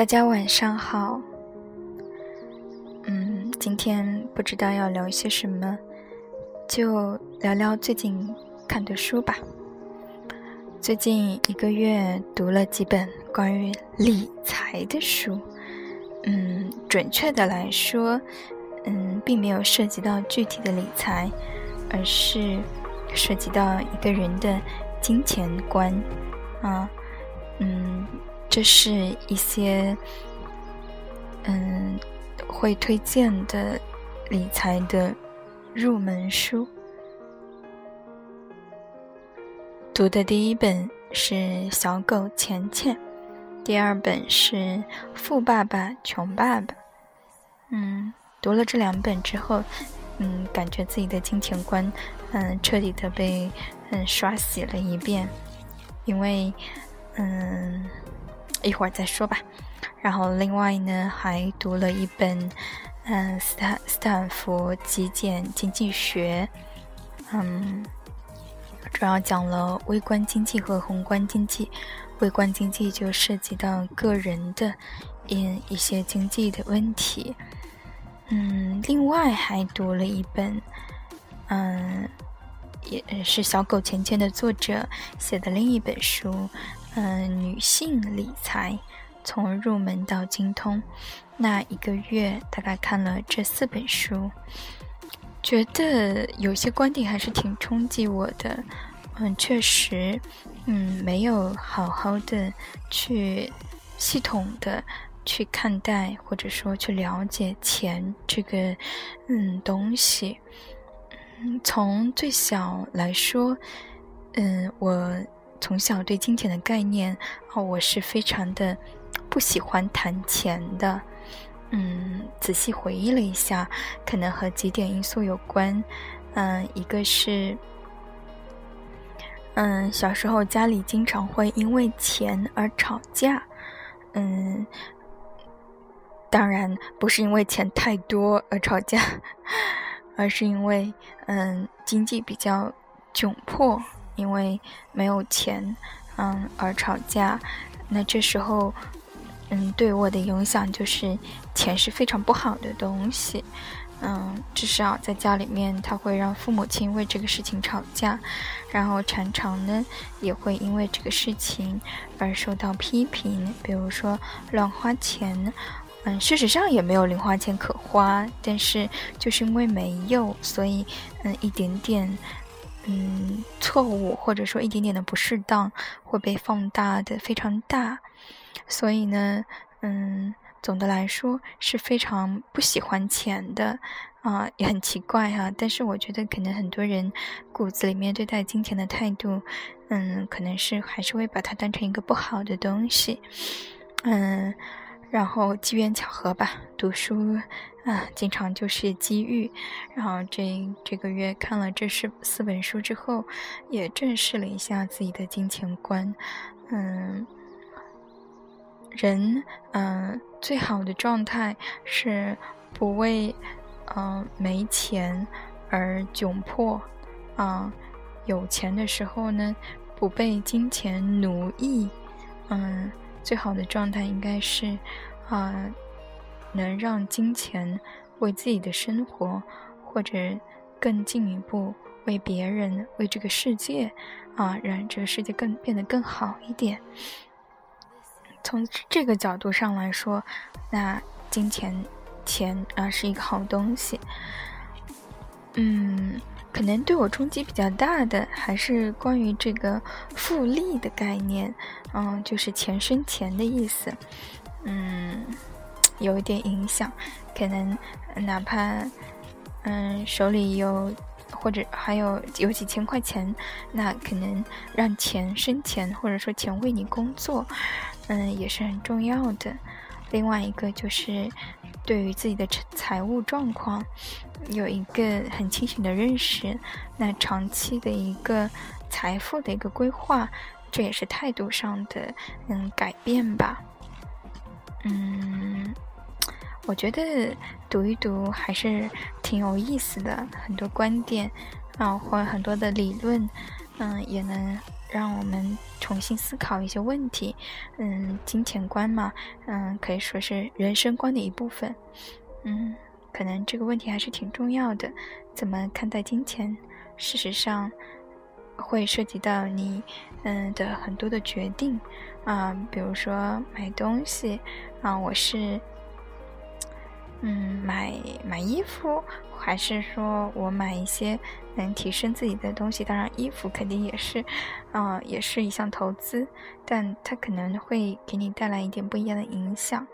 大家晚上好。嗯，今天不知道要聊些什么，就聊聊最近看的书吧。最近一个月读了几本关于理财的书。嗯，准确的来说，嗯，并没有涉及到具体的理财，而是涉及到一个人的金钱观啊。嗯，这是一些嗯会推荐的理财的入门书。读的第一本是《小狗钱钱》，第二本是《富爸爸穷爸爸》。嗯，读了这两本之后，嗯，感觉自己的金钱观嗯彻底的被嗯刷洗了一遍，因为。嗯，一会儿再说吧。然后另外呢，还读了一本，嗯，斯坦斯坦福极简经济学，嗯，主要讲了微观经济和宏观经济。微观经济就涉及到个人的，嗯一些经济的问题。嗯，另外还读了一本，嗯，也是小狗钱钱的作者写的另一本书。嗯，女性理财从入门到精通，那一个月大概看了这四本书，觉得有些观点还是挺冲击我的。嗯，确实，嗯，没有好好的去系统的去看待或者说去了解钱这个嗯东西。嗯，从最小来说，嗯，我。从小对金钱的概念，哦，我是非常的不喜欢谈钱的。嗯，仔细回忆了一下，可能和几点因素有关。嗯，一个是，嗯，小时候家里经常会因为钱而吵架。嗯，当然不是因为钱太多而吵架，而是因为嗯经济比较窘迫。因为没有钱，嗯，而吵架，那这时候，嗯，对我的影响就是钱是非常不好的东西，嗯，至少在家里面，他会让父母亲为这个事情吵架，然后常常呢也会因为这个事情而受到批评，比如说乱花钱，嗯，事实上也没有零花钱可花，但是就是因为没有，所以嗯，一点点。嗯，错误或者说一点点的不适当会被放大的非常大，所以呢，嗯，总的来说是非常不喜欢钱的啊，也很奇怪哈。但是我觉得可能很多人骨子里面对待金钱的态度，嗯，可能是还是会把它当成一个不好的东西，嗯。然后机缘巧合吧，读书啊，经常就是机遇。然后这这个月看了这四四本书之后，也正视了一下自己的金钱观。嗯，人嗯最好的状态是不为嗯没钱而窘迫啊，有钱的时候呢不被金钱奴役。嗯。最好的状态应该是，啊，能让金钱为自己的生活，或者更进一步为别人、为这个世界，啊，让这个世界更变得更好一点。从这个角度上来说，那金钱钱啊是一个好东西。嗯。可能对我冲击比较大的还是关于这个复利的概念，嗯，就是钱生钱的意思，嗯，有一点影响。可能哪怕嗯手里有或者还有有几千块钱，那可能让钱生钱或者说钱为你工作，嗯，也是很重要的。另外一个就是对于自己的财务状况。有一个很清醒的认识，那长期的一个财富的一个规划，这也是态度上的嗯改变吧。嗯，我觉得读一读还是挺有意思的，很多观点啊或很多的理论，嗯也能让我们重新思考一些问题。嗯，金钱观嘛，嗯，可以说是人生观的一部分。嗯，可能这个问题还是挺重要的。怎么看待金钱？事实上，会涉及到你嗯的很多的决定啊，比如说买东西啊，我是嗯买买衣服，还是说我买一些能提升自己的东西？当然，衣服肯定也是啊，也是一项投资，但它可能会给你带来一点不一样的影响。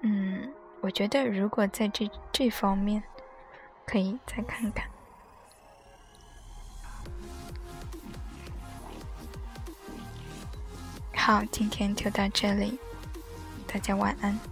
嗯，我觉得如果在这这方面，可以再看看。好，今天就到这里，大家晚安。